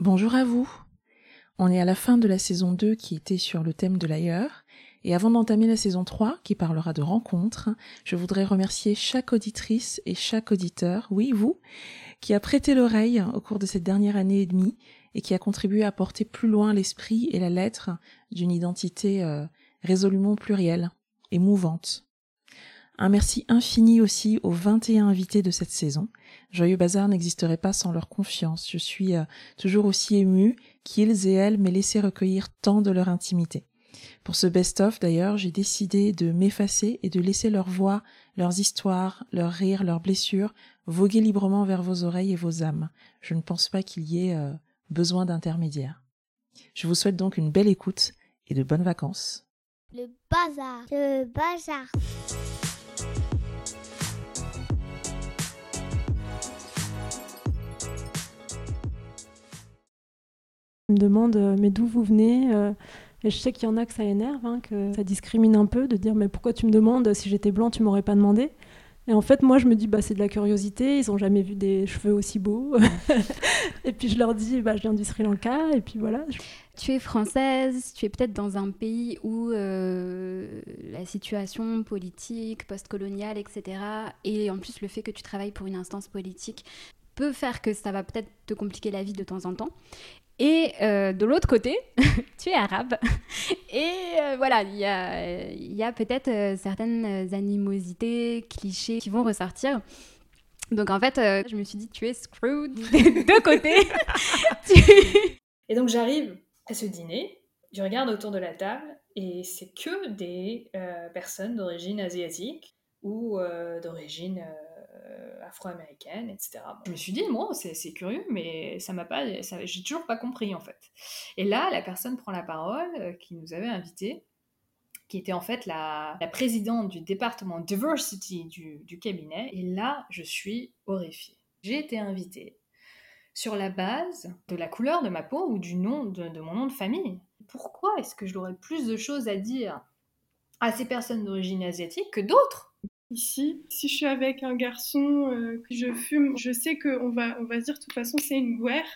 Bonjour à vous. On est à la fin de la saison 2 qui était sur le thème de l'ailleurs. Et avant d'entamer la saison 3 qui parlera de rencontres, je voudrais remercier chaque auditrice et chaque auditeur, oui vous, qui a prêté l'oreille au cours de cette dernière année et demie et qui a contribué à porter plus loin l'esprit et la lettre d'une identité euh, résolument plurielle et mouvante. Un merci infini aussi aux 21 invités de cette saison. Joyeux Bazar n'existerait pas sans leur confiance. Je suis euh, toujours aussi émue qu'ils et elles m'aient laissé recueillir tant de leur intimité. Pour ce best-of, d'ailleurs, j'ai décidé de m'effacer et de laisser leur voix, leurs histoires, leurs rires, leurs blessures voguer librement vers vos oreilles et vos âmes. Je ne pense pas qu'il y ait euh, besoin d'intermédiaire. Je vous souhaite donc une belle écoute et de bonnes vacances. Le bazar. Le bazar. Me demande euh, mais d'où vous venez euh, et je sais qu'il y en a que ça énerve, hein, que ça discrimine un peu de dire mais pourquoi tu me demandes si j'étais blanc tu m'aurais pas demandé? Et en fait moi je me dis bah c'est de la curiosité, ils ont jamais vu des cheveux aussi beaux. et puis je leur dis bah je viens du Sri Lanka et puis voilà. Tu es française, tu es peut-être dans un pays où euh, la situation politique, post-coloniale, etc. Et en plus le fait que tu travailles pour une instance politique peut faire que ça va peut-être te compliquer la vie de temps en temps. Et euh, de l'autre côté, tu es arabe. Et euh, voilà, il y a, y peut-être euh, certaines animosités, clichés qui vont ressortir. Donc en fait, je me suis dit, tu es screwed des deux côtés. Et donc j'arrive à ce dîner, je regarde autour de la table et c'est que des personnes d'origine asiatique ou d'origine euh, afro-américaine, etc. Je me suis dit, moi, c'est curieux, mais ça m'a pas, j'ai toujours pas compris en fait. Et là, la personne prend la parole euh, qui nous avait invité, qui était en fait la, présidente du département diversity du, cabinet. Et là, je suis horrifiée. J'ai été invitée sur la base de la couleur de ma peau ou du nom de, de mon nom de famille. Pourquoi est-ce que j'aurais plus de choses à dire à ces personnes d'origine asiatique que d'autres Ici, si je suis avec un garçon euh, que je fume, je sais qu'on va, on va se dire de toute façon c'est une guerre,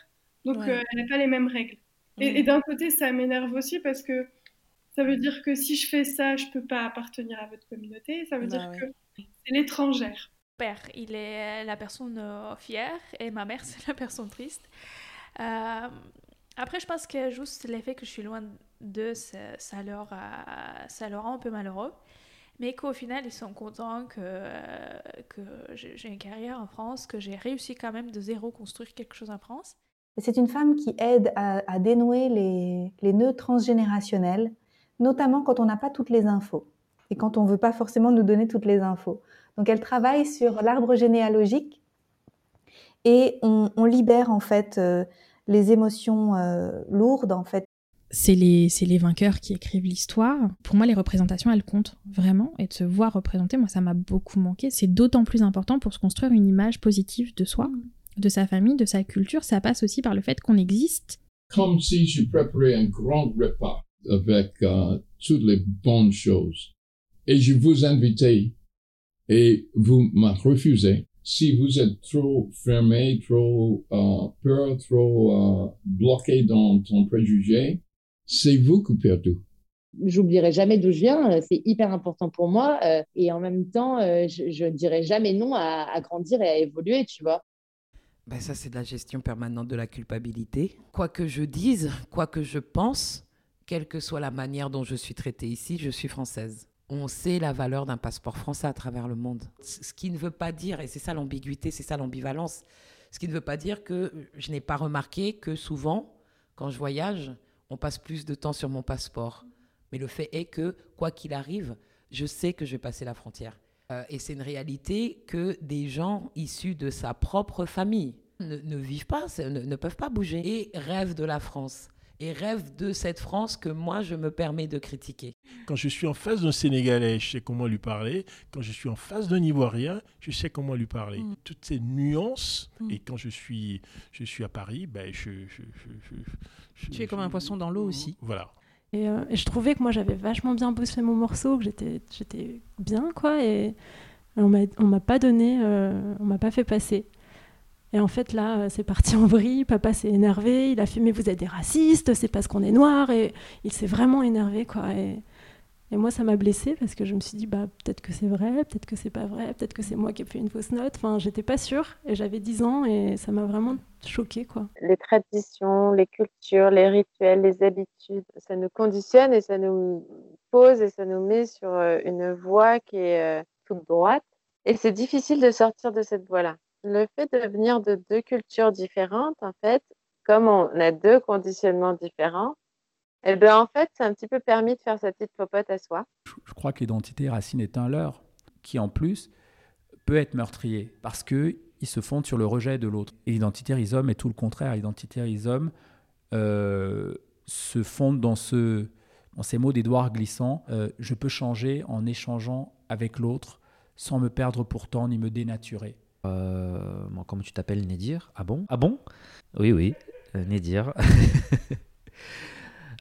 donc euh, elle n'a pas les mêmes règles. Et, d'un côté, ça m'énerve aussi parce que ça veut dire que si je fais ça, je peux pas appartenir à votre communauté. Ça veut bah dire que c'est l'étrangère. Père, il est la personne euh, fière et ma mère, c'est la personne triste. après, je pense que juste l'effet que je suis loin d'eux, ça, leur, ça leur rend un peu malheureux mais qu'au final, ils sont contents que, j'ai une carrière en France, que j'ai réussi quand même de zéro construire quelque chose en France. C'est une femme qui aide à, dénouer les, nœuds transgénérationnels, notamment quand on n'a pas toutes les infos et quand on ne veut pas forcément nous donner toutes les infos. Donc elle travaille sur l'arbre généalogique et on, on, libère en fait euh, les émotions euh, lourdes en fait c'est les, les vainqueurs qui écrivent l'histoire. Pour moi, les représentations, elles comptent vraiment. Et de se voir représenter, moi, ça m'a beaucoup manqué. C'est d'autant plus important pour se construire une image positive de soi, de sa famille, de sa culture. Ça passe aussi par le fait qu'on existe. Comme si je préparais un grand repas avec euh, toutes les bonnes choses. Et je vous invitais et vous m'avez refusé. Si vous êtes trop fermé, trop euh, peur, trop euh, bloqué dans ton préjugé, c'est vous qui perdez. J'oublierai jamais d'où je viens, euh, c'est hyper important pour moi. Euh, et en même temps, euh, je ne dirai jamais non à, grandir et à évoluer, tu vois. Ben ça, c'est de la gestion permanente de la culpabilité. Quoi que je dise, quoi que je pense, quelle que soit la manière dont je suis traitée ici, je suis française. On sait la valeur d'un passeport français à travers le monde. Ce qui ne veut pas dire, et c'est ça l'ambiguïté, c'est ça l'ambivalence, ce qui ne veut pas dire que je n'ai pas remarqué que souvent, quand je voyage, on passe plus de temps sur mon passeport. Mais le fait est que, quoi qu'il arrive, je sais que je vais passer la frontière. Euh, et c'est une réalité que des gens issus de sa propre famille ne, vivent pas, ne, ne, peuvent pas bouger et rêvent de la France. Et rêvent de cette France que moi, je me permets de critiquer. Quand je suis en face d'un Sénégalais, je sais comment lui parler. Quand je suis en face d'un Ivoirien, je sais comment lui parler. Mm. Toutes ces nuances. Mm. Et quand je suis, je suis à Paris, ben, je, je, je tu es comme un poisson dans l'eau aussi. Voilà. Euh, et, je trouvais que moi j'avais vachement bien bossé mon morceau, que j'étais, j'étais bien quoi, et on m'a, on m'a pas donné, euh, on m'a pas fait passer. Et en fait, là, euh, c'est parti en vrille. Papa s'est énervé. Il a fait Mais vous êtes des racistes, c'est parce qu'on est noir. Et il s'est vraiment énervé, quoi. Et, moi, ça m'a blessée parce que je me suis dit bah, Peut-être que c'est vrai, peut-être que c'est pas vrai, peut-être que c'est moi qui ai fait une fausse note. Enfin, j'étais pas sûre. Et j'avais 10 ans et ça m'a vraiment choquée, quoi. Les traditions, les cultures, les rituels, les habitudes, ça nous conditionne et ça nous pose et ça nous met sur euh, une voie qui est euh, toute droite. Et c'est difficile de sortir de cette voie-là le fait de venir de deux cultures différentes, en fait, comme on a deux conditionnements différents, eh bien, en fait, c'est un petit peu permis de faire sa petite popote à soi. Je crois que l'identité racine est un leurre qui, en plus, peut être meurtrier parce que il se fonde sur le rejet de l'autre. Et l'identité rhizome est tout le contraire. L'identité rhizome euh, se fonde dans, ce, dans ces mots d'Édouard Glissant. Euh, je peux changer en échangeant avec l'autre sans me perdre pourtant ni me dénaturer. Euh, comment tu t'appelles Nédir? Ah bon? Ah bon? Oui, oui, euh, Nédir.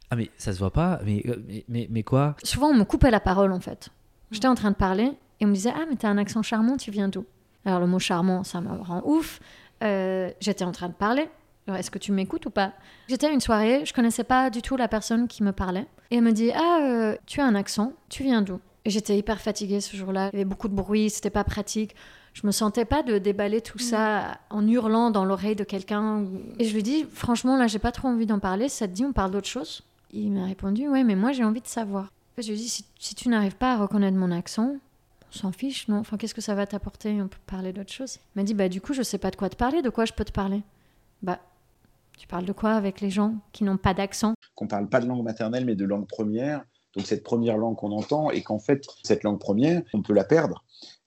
ah mais ça se voit pas mais, euh, mais, mais, mais, quoi? Souvent on me coupait la parole en fait. J'étais en train de parler et on me disait Ah mais t'as un accent charmant, tu viens d'où? Alors le mot charmant, ça me rend ouf. Euh, J'étais en train de parler. Est-ce que tu m'écoutes ou pas? J'étais à une soirée, je connaissais pas du tout la personne qui me parlait. Et elle me dit Ah, euh, tu as un accent, tu viens d'où? Et j'étais hyper fatiguée ce jour-là. Il y avait beaucoup de bruit, c'était pas pratique je me sentais pas de déballer tout ça en hurlant dans l'oreille de quelqu'un. Et je lui dis, franchement, là, j'ai pas trop envie d'en parler. Ça te dit, on parle d'autre chose? Il m'a répondu, ouais, mais moi, j'ai envie de savoir. je lui ai dit, si, si tu n'arrives pas à reconnaître mon accent, on s'en fiche, non? Enfin, qu'est-ce que ça va t'apporter? On peut parler d'autre chose. Il m'a dit, bah, du coup, je sais pas de quoi te parler. De quoi je peux te parler? Bah, tu parles de quoi avec les gens qui n'ont pas d'accent? Qu'on parle pas de langue maternelle, mais de langue première. Donc, cette première langue qu'on entend, et qu'en fait, cette langue première, on peut la perdre.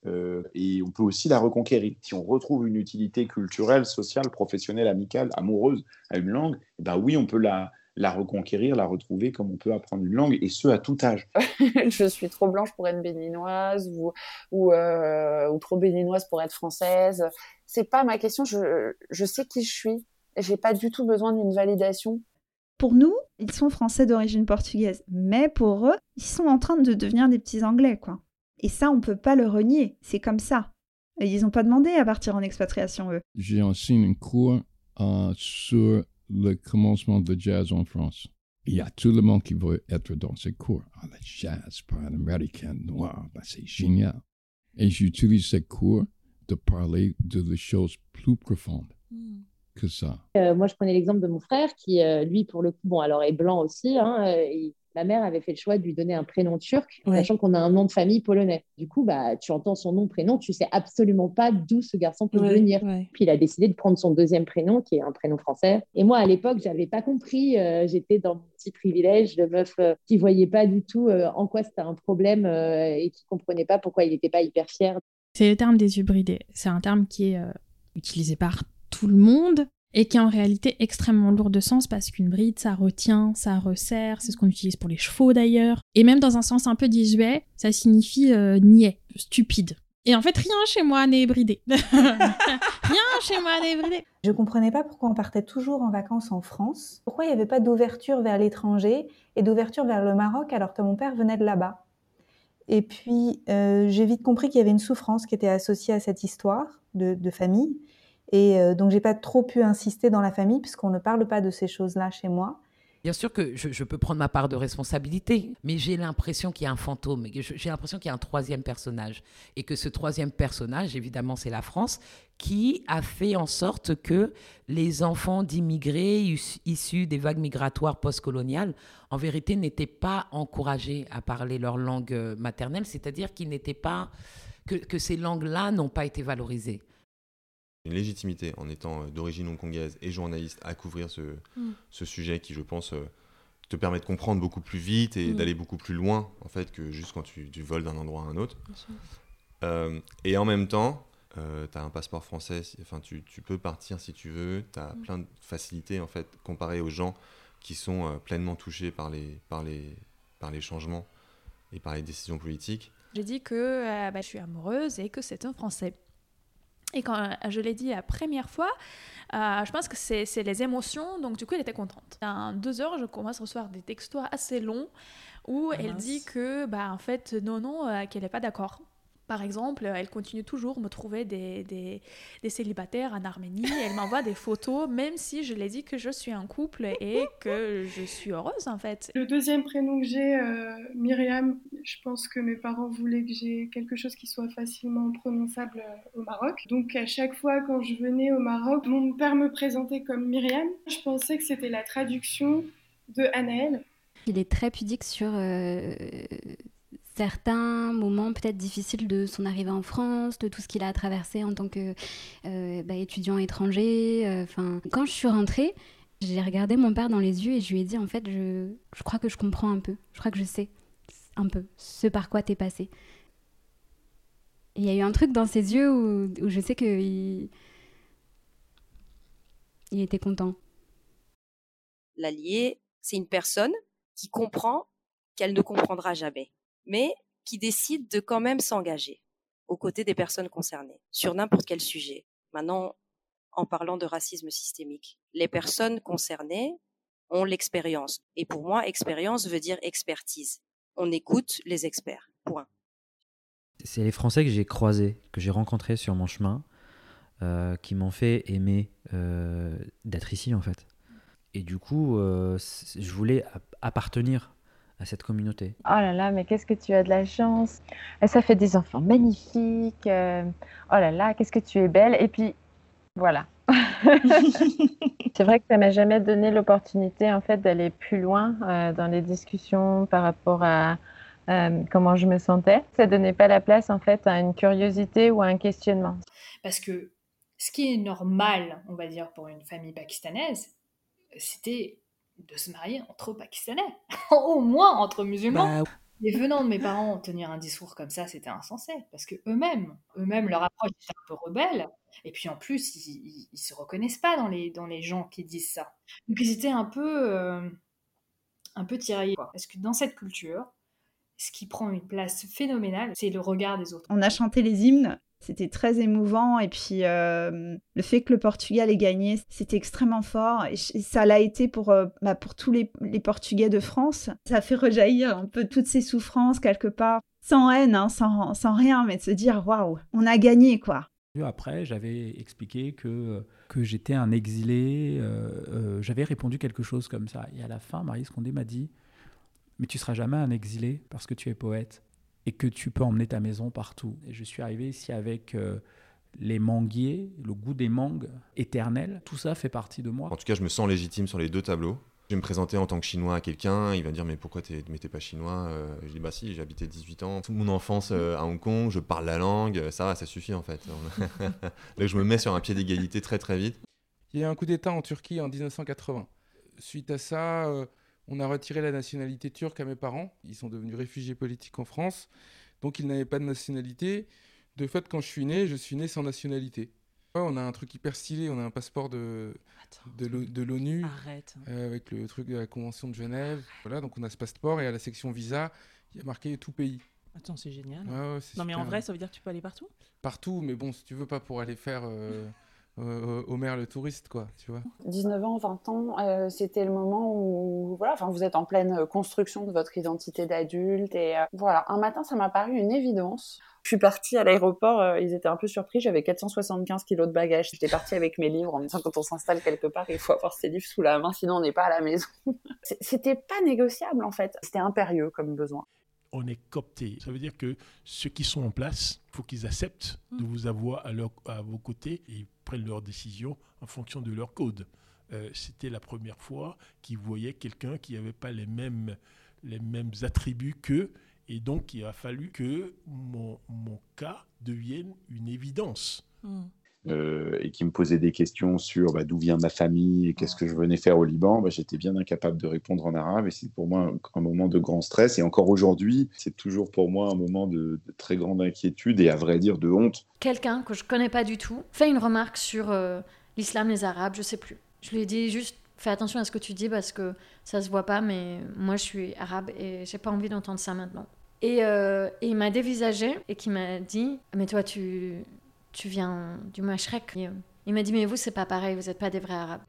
Euh, et on peut aussi la reconquérir. Si on retrouve une utilité culturelle, sociale, professionnelle, amicale, amoureuse à une langue, bah oui, on peut la, reconquérir, la retrouver comme on peut apprendre une langue, et ce à tout âge. je suis trop blanche pour être béninoise euh, ou trop béninoise pour être française. C'est pas ma question. Je, je sais qui je suis. J'ai pas du tout besoin d'une validation. Pour nous, ils sont français d'origine portugaise, mais pour eux, ils sont en train de devenir des petits anglais, quoi. Et ça, on ne peut pas le renier. C'est comme ça. Et ils n'ont pas demandé à partir en expatriation, eux. J'ai enseigné un cours euh, sur le commencement de jazz en France. Il y a tout le monde qui veut être dans ce cours. Ah, le jazz par un américain noir, ben, c'est génial. Et j'utilise ce cours de parler de choses plus profondes mm. Que ça. Euh, moi, je prenais l'exemple de mon frère qui, euh, lui, pour le coup, bon, alors est blanc aussi. Hein, euh, ma mère avait fait le choix de lui donner un prénom turc, sachant qu'on a un nom de famille polonais. Du coup, bah, tu entends son nom, prénom, tu sais absolument pas d'où ce garçon peut venir. Puis il a décidé de prendre son deuxième prénom, qui est un prénom français. Et moi, à l'époque, j'avais pas compris. Euh, j'étais dans mon petit privilège de meuf euh, qui voyait pas du tout euh, en quoi c'était un problème et qui comprenait pas pourquoi il n'était pas hyper fier. C'est le terme des hybridés. C'est un terme qui est utilisé par tout le monde et qui est en réalité extrêmement lourd de sens parce qu'une bride, ça retient, ça resserre, c'est ce qu'on utilise pour les chevaux d'ailleurs. Et même dans un sens un peu désuet, ça signifie euh, niais, stupide. Et en fait, rien chez moi n'est bridé. rien chez moi n'est bridé. Je comprenais pas pourquoi on partait toujours en vacances en France. Pourquoi il n'y avait pas d'ouverture vers l'étranger et d'ouverture vers le Maroc alors que mon père venait de là-bas? Et puis, euh, j'ai vite compris qu'il y avait une souffrance qui était associée à cette histoire de, de famille et euh, donc, j'ai pas trop pu insister dans la famille puisqu'on ne parle pas de ces choses-là chez moi. Bien sûr que je, peux prendre ma part de responsabilité, mais j'ai l'impression qu'il y a un fantôme, j'ai l'impression qu'il y a un troisième personnage. Et que ce troisième personnage, évidemment, c'est la France, qui a fait en sorte que les enfants d'immigrés issus des vagues migratoires postcoloniales, en vérité, n'étaient pas encouragés à parler leur langue euh, maternelle, c'est-à-dire qu'ils n'étaient pas. que, que ces langues-là n'ont pas été valorisées une légitimité en étant euh, d'origine hongkongaise et journaliste à couvrir ce, mm. ce sujet qui, je pense, euh, te permet de comprendre beaucoup plus vite et mm. d'aller beaucoup plus loin en fait que juste quand tu, voles d'un endroit à un autre. Euh, et en même temps, tu as un passeport français, enfin tu, tu, peux partir si tu veux, tu as mm. plein de facilités en fait comparé aux gens qui sont pleinement touchés par les, par, les, par les changements et par les décisions politiques. J'ai dit que bah, je suis amoureuse et que c'est un Français. Et quand euh, je l'ai dit la première fois, euh, je pense que c'est les émotions, donc du coup elle était contente. En deux heures, je commence à recevoir des textos assez longs où ah elle dit que, bah en fait, non, non, euh, qu'elle n'est pas d'accord. Par exemple, elle continue toujours me trouver des, des, des célibataires en Arménie. Elle m'envoie des photos, même si je lui ai dit que je suis en couple et que je suis heureuse en fait. Le deuxième prénom que j'ai, euh, Myriam, je pense que mes parents voulaient que j'ai quelque chose qui soit facilement prononçable euh, au Maroc. Donc à chaque fois quand je venais au Maroc, mon père me présentait comme Myriam. Je pensais que c'était la traduction de Anaël. Il est très pudique sur euh, certains moments peut-être difficiles de son arrivée en France, de tout ce qu'il a traversé en tant que euh, bah, étudiant étranger. euh, Enfin, quand je suis rentrée, j'ai regardé mon père dans les yeux et je lui ai dit en fait, je, je crois que je comprends un peu, je crois que je sais un peu ce par quoi t'es passé. Il y a eu un truc dans ses yeux où, où je sais qu'il il était content. L'allié, c'est une personne qui comprend qu'elle ne comprendra jamais, mais qui décide de quand même s'engager aux côtés des personnes concernées sur n'importe quel sujet. Maintenant, en parlant de racisme systémique, les personnes concernées ont l'expérience. Et pour moi, expérience veut dire expertise. On écoute les experts. Point. C'est les Français que j'ai croisés, que j'ai rencontrés sur mon chemin, euh, qui m'ont fait aimer euh, d'être ici en fait. Et du coup, euh, je voulais ap- appartenir à cette communauté. Oh là là, mais qu'est-ce que tu as de la chance. Et ça fait des enfants magnifiques. euh, Oh là là, qu'est-ce que tu es belle. Et puis, voilà. C'est vrai que ça m'a jamais donné l'opportunité en fait d'aller plus loin euh, dans les discussions par rapport à euh, comment je me sentais. Ça donnait pas la place en fait à une curiosité ou à un questionnement. Parce que ce qui est normal, on va dire, pour une famille pakistanaise, c'était de se marier entre Pakistanais, au moins entre musulmans. Bah, Et venant de mes parents tenir un discours comme ça, c'était insensé, parce que eux-mêmes, eux-mêmes, leur approche était un peu rebelle, et puis en plus, ils, ils, ils se reconnaissent pas dans les, dans les gens qui disent ça. Donc ils étaient un peu, euh, un peu tiraillés, quoi. parce que dans cette culture, ce qui prend une place phénoménale, c'est le regard des autres. On a chanté les hymnes, c'était très émouvant. Et puis, euh, le fait que le Portugal ait gagné, c'était extrêmement fort. Et ça l'a été pour, euh, bah, pour tous les, Portugais de France. Ça fait rejaillir un peu toutes ces souffrances, quelque part. Sans haine, hein, sans, sans rien, mais de se dire, waouh, on a gagné, quoi. Après, j'avais expliqué que, que j'étais un exilé. euh, j'avais répondu quelque chose comme ça. Et à la fin, Marie Scondé m'a dit Mais tu seras jamais un exilé parce que tu es poète et que tu peux emmener ta maison partout. Et je suis arrivé ici avec euh, les manguiers, le goût des mangues éternel. Tout ça fait partie de moi. En tout cas, je me sens légitime sur les deux tableaux. Je vais me présenter en tant que chinois à quelqu'un, il va dire mais pourquoi t'es mais t'es pas chinois Euh, Je dis bah si, j'ai habité 18 ans, toute mon enfance euh, à Hong Kong, je parle la langue, ça va, ça suffit en fait. Là, je me mets sur un pied d'égalité très très vite. Il y a eu un coup d'État en Turquie en 1980. Suite à ça, euh, on a retiré la nationalité turque à mes parents. Ils sont devenus réfugiés politiques en France. Donc ils n'avaient pas de nationalité. De fait, quand je suis né, je suis né sans nationalité. Ouais, on a un truc hyper stylé, on a un passeport de, de l'O- de l'ONU Arrête. euh, avec le truc de la Convention de Genève. Voilà, donc on a ce passeport et à la section visa, il y a marqué tout pays. Attends, c'est génial. Ouais, ouais, c'est non, mais en vrai, ça veut dire que tu peux aller partout? Partout, mais bon, si tu veux pas pour aller faire euh, Homer le touriste, quoi, tu vois. 19 ans, 20 ans, euh, c'était le moment où voilà, enfin, vous êtes en pleine euh, construction de votre identité d'adulte. Et euh, voilà, un matin, ça m'a paru une évidence. Je suis partie à l'aéroport, euh, ils étaient un peu surpris, j'avais 475 kilos de bagages. J'étais partie avec mes livres en me disant quand on s'installe quelque part, il faut avoir ses livres sous la main, sinon on n'est pas à la maison. C'était pas négociable en fait, c'était impérieux comme besoin. on est coopté. Ça veut dire que ceux qui sont en place, il faut qu'ils acceptent de vous avoir à, leur- à vos côtés et ils prennent leurs décisions en fonction de leur code. Euh, C'était la première fois qu'ils voyaient quelqu'un qui n'avait pas les mêmes, les mêmes attributs qu'eux. Et donc, il a fallu que mon, mon cas devienne une évidence. Euh, et qui me posait des questions sur bah, d'où vient ma famille et qu'est-ce que je venais faire au Liban, bah, j'étais bien incapable de répondre en arabe et c'est pour moi un, un moment de grand stress. Et encore aujourd'hui, c'est toujours pour moi un moment de, de très grande inquiétude et à vrai dire de honte. Quelqu'un que je connais pas du tout fait une remarque sur euh, l'islam, les arabes, je sais plus. Je lui ai dit juste fais attention à ce que tu dis parce que ça se voit pas, mais moi je suis arabe et j'ai pas envie d'entendre ça maintenant. Et, euh, et il m'a dévisagé et qui m'a dit mais toi tu tu viens du Mashrek. Euh, Il m'a dit mais vous c'est pas pareil, vous êtes pas des vrais arabes.